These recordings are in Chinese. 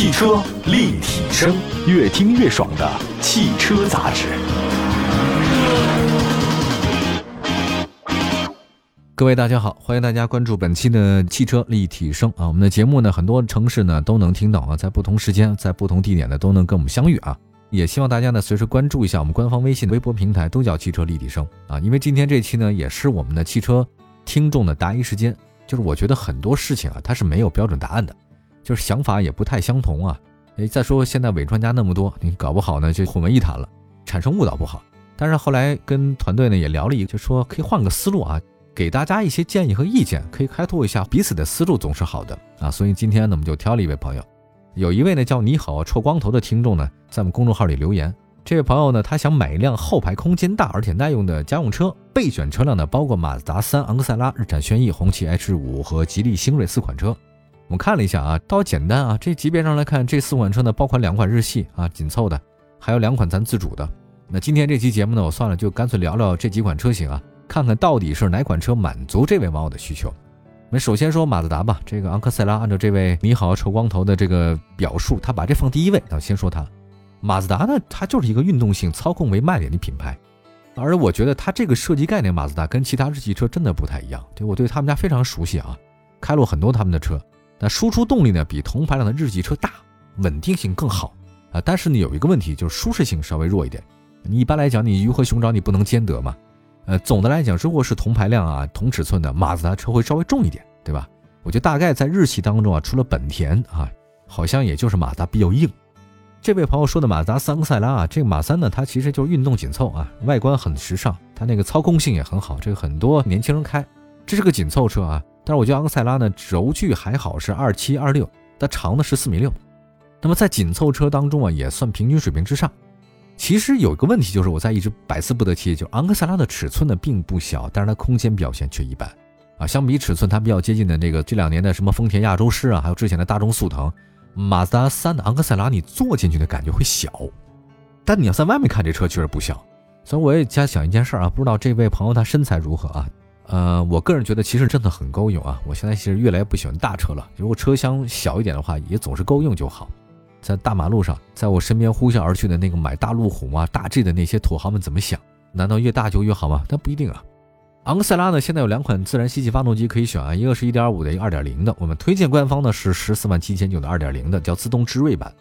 汽车立体声，越听越爽的汽车杂志。各位大家好，欢迎大家关注本期的汽车立体声啊！我们的节目呢，很多城市呢都能听到啊，在不同时间、在不同地点呢都能跟我们相遇啊。也希望大家呢随时关注一下我们官方微信、微博平台，都叫汽车立体声啊。因为今天这期呢，也是我们的汽车听众的答疑时间。就是我觉得很多事情啊，它是没有标准答案的，就是想法也不太相同啊。诶，再说现在伪专家那么多，你搞不好呢就混为一谈了，产生误导不好。但是后来跟团队呢也聊了一个，就说可以换个思路啊，给大家一些建议和意见，可以开拓一下彼此的思路，总是好的啊。所以今天呢，我们就挑了一位朋友，有一位呢叫你好臭光头的听众呢，在我们公众号里留言。这位朋友呢，他想买一辆后排空间大而且耐用的家用车，备选车辆呢包括马自达三、昂克赛拉、日产轩逸、红旗 H 五和吉利星瑞四款车。我们看了一下啊，倒简单啊，这级别上来看，这四款车呢包括两款日系啊紧凑的，还有两款咱自主的。那今天这期节目呢，我算了，就干脆聊聊这几款车型啊，看看到底是哪款车满足这位网友的需求。我们首先说马自达吧，这个昂克赛拉，按照这位你好丑光头的这个表述，他把这放第一位，那先说它。马自达呢，它就是一个运动性、操控为卖点的品牌，而我觉得它这个设计概念，马自达跟其他日系车真的不太一样。对我对他们家非常熟悉啊，开过很多他们的车。那输出动力呢，比同排量的日系车大，稳定性更好啊。但是呢，有一个问题就是舒适性稍微弱一点。你一般来讲，你鱼和熊掌你不能兼得嘛。呃，总的来讲，如果是同排量啊、同尺寸的马自达车会稍微重一点，对吧？我觉得大概在日系当中啊，除了本田啊，好像也就是马自达比较硬。这位朋友说的马自达三克赛拉啊，这个马三呢，它其实就是运动紧凑啊，外观很时尚，它那个操控性也很好，这个很多年轻人开，这是个紧凑车啊。但是我觉得昂克赛拉呢，轴距还好，是二七二六，它长的是四米六，那么在紧凑车当中啊，也算平均水平之上。其实有一个问题就是我在一直百思不得其解，就是昂克赛拉的尺寸呢并不小，但是它空间表现却一般啊。相比尺寸，它比较接近的那个这两年的什么丰田亚洲狮啊，还有之前的大众速腾。马自达三的昂克赛拉，你坐进去的感觉会小，但你要在外面看这车确实不小。所以我也在想一件事啊，不知道这位朋友他身材如何啊？呃，我个人觉得其实真的很够用啊。我现在其实越来越不喜欢大车了，如果车厢小一点的话，也总是够用就好。在大马路上，在我身边呼啸而去的那个买大路虎啊、大 G 的那些土豪们怎么想？难道越大就越好吗？那不一定啊。昂克赛拉呢，现在有两款自然吸气发动机可以选啊，一个是一点五的，一个二点零的。我们推荐官方呢是十四万七千九的二点零的，叫自动智锐版，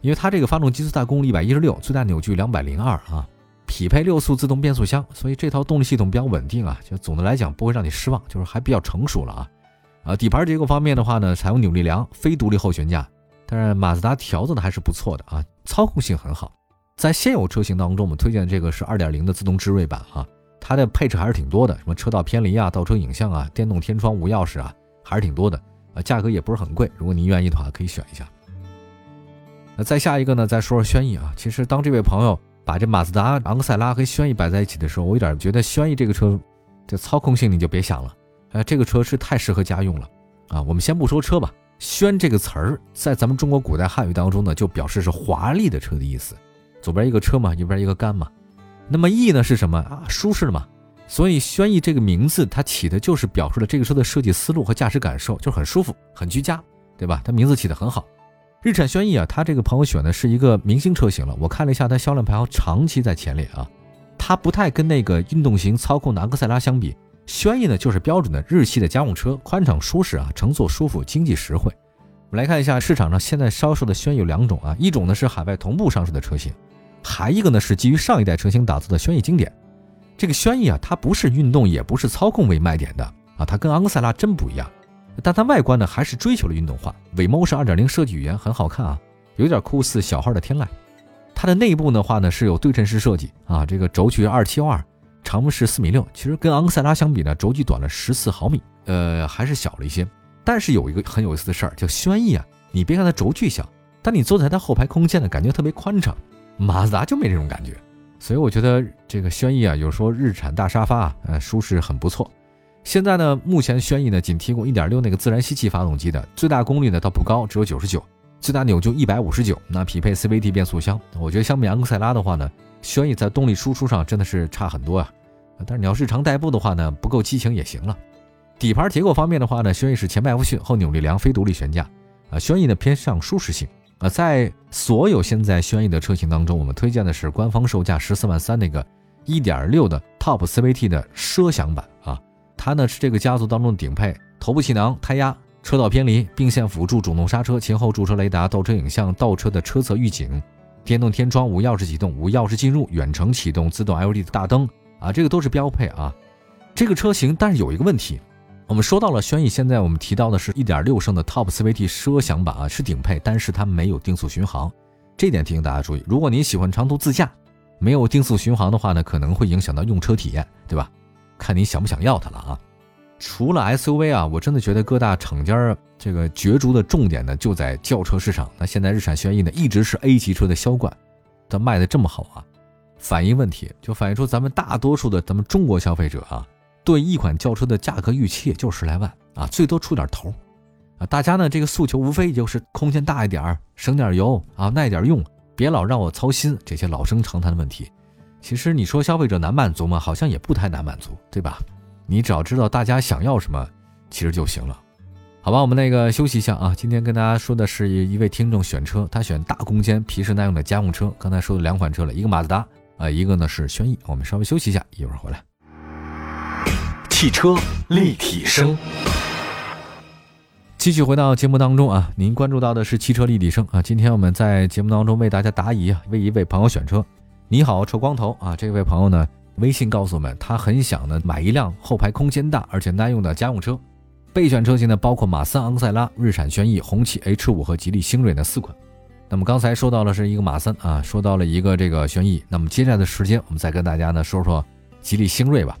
因为它这个发动机最大功率一百一十六，最大扭矩两百零二啊，匹配六速自动变速箱，所以这套动力系统比较稳定啊，就总的来讲不会让你失望，就是还比较成熟了啊。啊，底盘结构方面的话呢，采用扭力梁非独立后悬架，但是马自达调子呢还是不错的啊，操控性很好。在现有车型当中，我们推荐这个是二点零的自动智锐版啊。它的配置还是挺多的，什么车道偏离啊、倒车影像啊、电动天窗、无钥匙啊，还是挺多的啊。价格也不是很贵，如果您愿意的话，可以选一下。那再下一个呢？再说说轩逸啊。其实当这位朋友把这马自达昂克赛拉和轩逸摆在一起的时候，我有点觉得轩逸这个车这操控性你就别想了，哎，这个车是太适合家用了啊。我们先不说车吧，轩这个词儿在咱们中国古代汉语当中呢，就表示是华丽的车的意思。左边一个车嘛，右边一个杆嘛。那么 E 呢是什么啊？舒适的嘛，所以轩逸这个名字它起的就是表示了这个车的设计思路和驾驶感受，就很舒服、很居家，对吧？它名字起的很好。日产轩逸啊，它这个朋友选的是一个明星车型了。我看了一下它销量排行，长期在前列啊。它不太跟那个运动型操控的昂克赛拉相比，轩逸呢就是标准的日系的家用车，宽敞舒适啊，乘坐舒服、经济实惠。我们来看一下市场上现在销售的轩逸有两种啊，一种呢是海外同步上市的车型。还一个呢是基于上一代车型打造的轩逸经典，这个轩逸啊，它不是运动也不是操控为卖点的啊，它跟昂克赛拉真不一样，但它外观呢还是追求了运动化，尾猫是2.0设计语言很好看啊，有点酷似小号的天籁。它的内部的话呢是有对称式设计啊，这个轴距272，长是4米6，其实跟昂克赛拉相比呢，轴距短了14毫米，呃还是小了一些。但是有一个很有意思的事儿，叫轩逸啊，你别看它轴距小，但你坐在它后排空间呢，感觉特别宽敞。马自达就没这种感觉，所以我觉得这个轩逸啊，有说日产大沙发啊，呃，舒适很不错。现在呢，目前轩逸呢仅提供1.6那个自然吸气发动机的，最大功率呢倒不高，只有99，最大扭矩159，那匹配 CVT 变速箱。我觉得相比昂克赛拉的话呢，轩逸在动力输出上真的是差很多啊。但是你要日常代步的话呢，不够激情也行了。底盘结构方面的话呢，轩逸是前麦弗逊后扭力梁非独立悬架啊，轩逸呢偏向舒适性。啊，在所有现在轩逸的车型当中，我们推荐的是官方售价十四万三那个一点六的 Top CVT 的奢享版啊，它呢是这个家族当中的顶配，头部气囊、胎压、车道偏离、并线辅助、主动刹车、前后驻车雷达、倒车影像、倒车的车侧预警、电动天窗、无钥匙启动、无钥匙进入、远程启动、自动 LED 的大灯啊，这个都是标配啊。这个车型，但是有一个问题。我们说到了轩逸，现在我们提到的是一点六升的 Top CVT 奢享版啊，是顶配，但是它没有定速巡航，这点提醒大家注意。如果您喜欢长途自驾，没有定速巡航的话呢，可能会影响到用车体验，对吧？看你想不想要它了啊。除了 SUV 啊，我真的觉得各大厂家这个角逐的重点呢，就在轿车市场。那现在日产轩逸呢，一直是 A 级车的销冠，它卖的这么好啊，反映问题就反映出咱们大多数的咱们中国消费者啊。对一款轿车的价格预期也就十来万啊，最多出点头，啊，大家呢这个诉求无非就是空间大一点省点油啊，耐点用，别老让我操心这些老生常谈的问题。其实你说消费者难满足吗？好像也不太难满足，对吧？你只要知道大家想要什么，其实就行了。好吧，我们那个休息一下啊。今天跟大家说的是一位听众选车，他选大空间、皮实耐用的家用车。刚才说的两款车了，一个马自达啊，一个呢是轩逸。我们稍微休息一下，一会儿回来。汽车立体声，继续回到节目当中啊！您关注到的是汽车立体声啊！今天我们在节目当中为大家答疑啊，为一位朋友选车。你好，臭光头啊！这位朋友呢，微信告诉我们，他很想呢买一辆后排空间大而且耐用的家用车。备选车型呢，包括马三、昂克赛拉、日产轩逸、红旗 H 五和吉利星瑞的四款。那么刚才说到了是一个马三啊，说到了一个这个轩逸。那么接下来的时间，我们再跟大家呢说说吉利星瑞吧。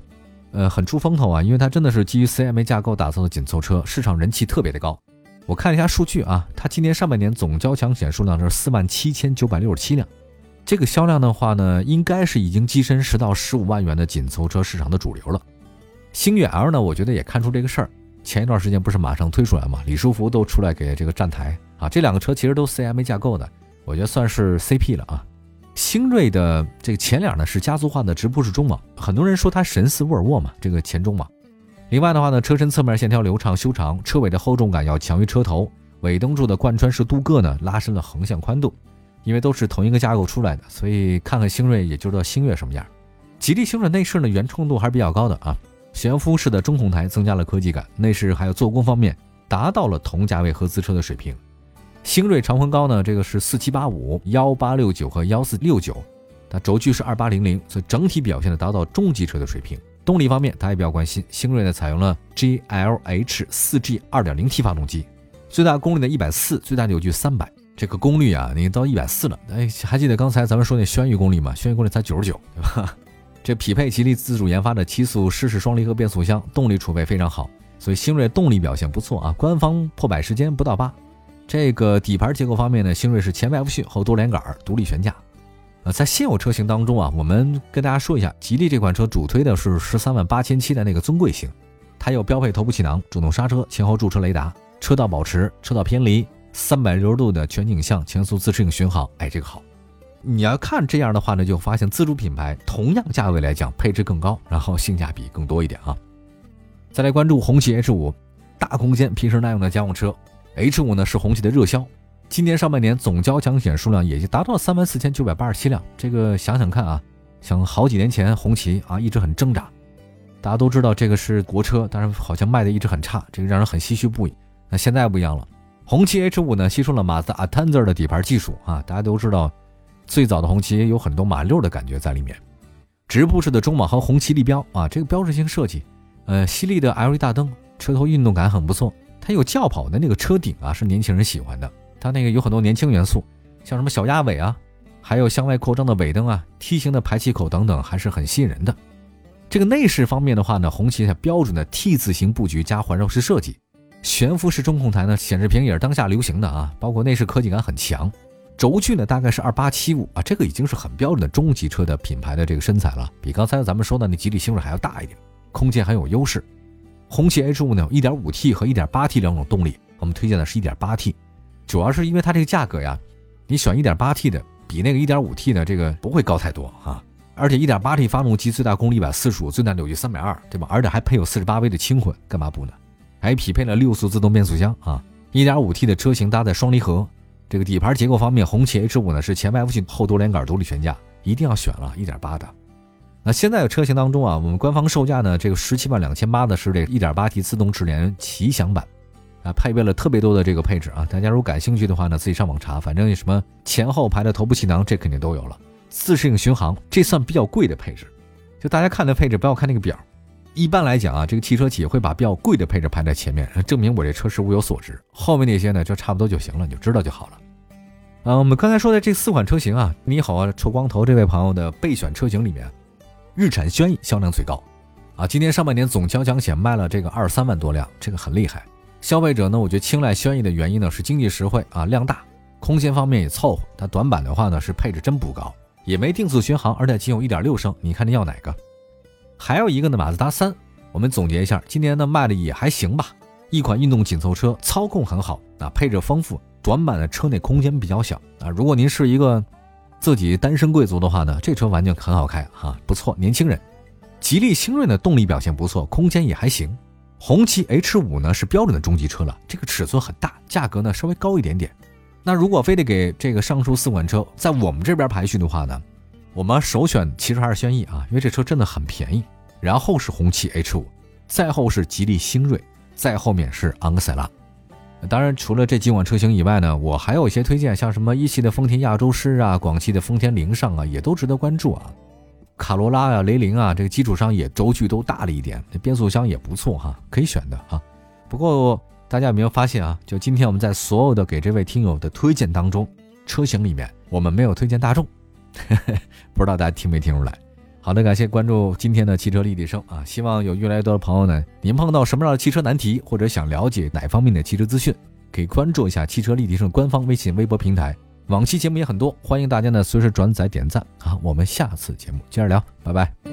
呃，很出风头啊，因为它真的是基于 CMA 架构打造的紧凑车，市场人气特别的高。我看了一下数据啊，它今年上半年总交强险数量是四万七千九百六十七辆，这个销量的话呢，应该是已经跻身十到十五万元的紧凑车市场的主流了。星越 L 呢，我觉得也看出这个事儿。前一段时间不是马上推出来嘛，李书福都出来给这个站台啊，这两个车其实都 CMA 架构的，我觉得算是 CP 了啊。星瑞的这个前脸呢是家族化的直瀑式中网，很多人说它神似沃尔沃嘛，这个前中网。另外的话呢，车身侧面线条流畅修长，车尾的厚重感要强于车头，尾灯柱的贯穿式镀铬呢拉伸了横向宽度。因为都是同一个架构出来的，所以看看星瑞也就知道星越什么样。吉利星瑞内饰呢原创度还是比较高的啊，悬浮式的中控台增加了科技感，内饰还有做工方面达到了同价位合资车的水平。星瑞长宽高呢，这个是四七八五、幺八六九和幺四六九，它轴距是二八零零，所以整体表现呢达到中级车的水平。动力方面，大家比较关心，星瑞呢采用了 GLH 四 G 二点零 T 发动机，最大功率呢一百四，最大扭矩三百。这个功率啊，你到一百四了。哎，还记得刚才咱们说那轩逸功率吗？轩逸功率才九十九，对吧？这匹配吉利自主研发的七速湿式双离合变速箱，动力储备非常好，所以星瑞动力表现不错啊。官方破百时间不到八。这个底盘结构方面呢，星瑞是前麦弗逊后多连杆独立悬架。呃，在现有车型当中啊，我们跟大家说一下，吉利这款车主推的是十三万八千七的那个尊贵型，它有标配头部气囊、主动刹车、前后驻车雷达、车道保持、车道偏离、三百六十度的全景像、前速自适应巡航。哎，这个好。你要看这样的话呢，就发现自主品牌同样价位来讲，配置更高，然后性价比更多一点啊。再来关注红旗 H 五，大空间、平时耐用的家用车。H 五呢是红旗的热销，今年上半年总交强险数量也就达到了三万四千九百八十七辆。这个想想看啊，想好几年前红旗啊一直很挣扎，大家都知道这个是国车，但是好像卖的一直很差，这个让人很唏嘘不已。那现在不一样了，红旗 H 五呢吸收了马自达 Atenza 的底盘技术啊，大家都知道，最早的红旗有很多马六的感觉在里面，直瀑式的中网和红旗立标啊，这个标志性设计，呃，犀利的 LED 大灯，车头运动感很不错。它有轿跑的那个车顶啊，是年轻人喜欢的。它那个有很多年轻元素，像什么小鸭尾啊，还有向外扩张的尾灯啊、梯形的排气口等等，还是很吸引人的。这个内饰方面的话呢，红旗它标准的 T 字形布局加环绕式设计，悬浮式中控台呢，显示屏也是当下流行的啊。包括内饰科技感很强，轴距呢大概是二八七五啊，这个已经是很标准的中级车的品牌的这个身材了，比刚才咱们说的那吉利星瑞还要大一点，空间很有优势。红旗 H 五呢，有 1.5T 和 1.8T 两种动力，我们推荐的是 1.8T，主要是因为它这个价格呀，你选 1.8T 的比那个 1.5T 的这个不会高太多啊，而且 1.8T 发动机最大功率145，最大扭矩320，对吧？而且还配有 48V 的轻混，干嘛不呢？还匹配了六速自动变速箱啊，1.5T 的车型搭载双离合，这个底盘结构方面，红旗 H 五呢是前麦弗逊后多连杆独立悬架，一定要选了1.8的。那现在的车型当中啊，我们官方售价呢，这个十七万两千八的是这 1.8T 自动智联奇享版，啊，配备了特别多的这个配置啊。大家如果感兴趣的话呢，自己上网查，反正什么前后排的头部气囊，这肯定都有了。自适应巡航，这算比较贵的配置。就大家看的配置，不要看那个表。一般来讲啊，这个汽车企业会把比较贵的配置排在前面，证明我这车是物有所值。后面那些呢，就差不多就行了，你就知道就好了。啊，我们刚才说的这四款车型啊，你好啊，臭光头这位朋友的备选车型里面。日产轩逸销量最高，啊，今年上半年总交强险卖了这个二三万多辆，这个很厉害。消费者呢，我觉得青睐轩逸的原因呢是经济实惠啊，量大，空间方面也凑合。它短板的话呢是配置真不高，也没定速巡航，而且仅有一点六升。你看你要哪个？还有一个呢，马自达三，我们总结一下，今年呢卖的也还行吧。一款运动紧凑车，操控很好啊，配置丰富，短板的车内空间比较小啊。如果您是一个。自己单身贵族的话呢，这车完全很好开哈，不错。年轻人，吉利星瑞的动力表现不错，空间也还行。红旗 H 五呢是标准的中级车了，这个尺寸很大，价格呢稍微高一点点。那如果非得给这个上述四款车在我们这边排序的话呢，我们首选其实还是轩逸啊，因为这车真的很便宜。然后是红旗 H 五，再后是吉利星瑞，再后面是昂克赛拉。当然，除了这几款车型以外呢，我还有一些推荐，像什么一汽的丰田亚洲狮啊，广汽的丰田凌尚啊，也都值得关注啊。卡罗拉啊，雷凌啊，这个基础上也轴距都大了一点，变速箱也不错哈，可以选的啊。不过大家有没有发现啊？就今天我们在所有的给这位听友的推荐当中，车型里面我们没有推荐大众，不知道大家听没听出来？好的，感谢关注今天的汽车立体声啊！希望有越来越多的朋友呢，您碰到什么样的汽车难题，或者想了解哪方面的汽车资讯，可以关注一下汽车立体声官方微信、微博平台。往期节目也很多，欢迎大家呢随时转载点赞啊！我们下次节目接着聊，拜拜。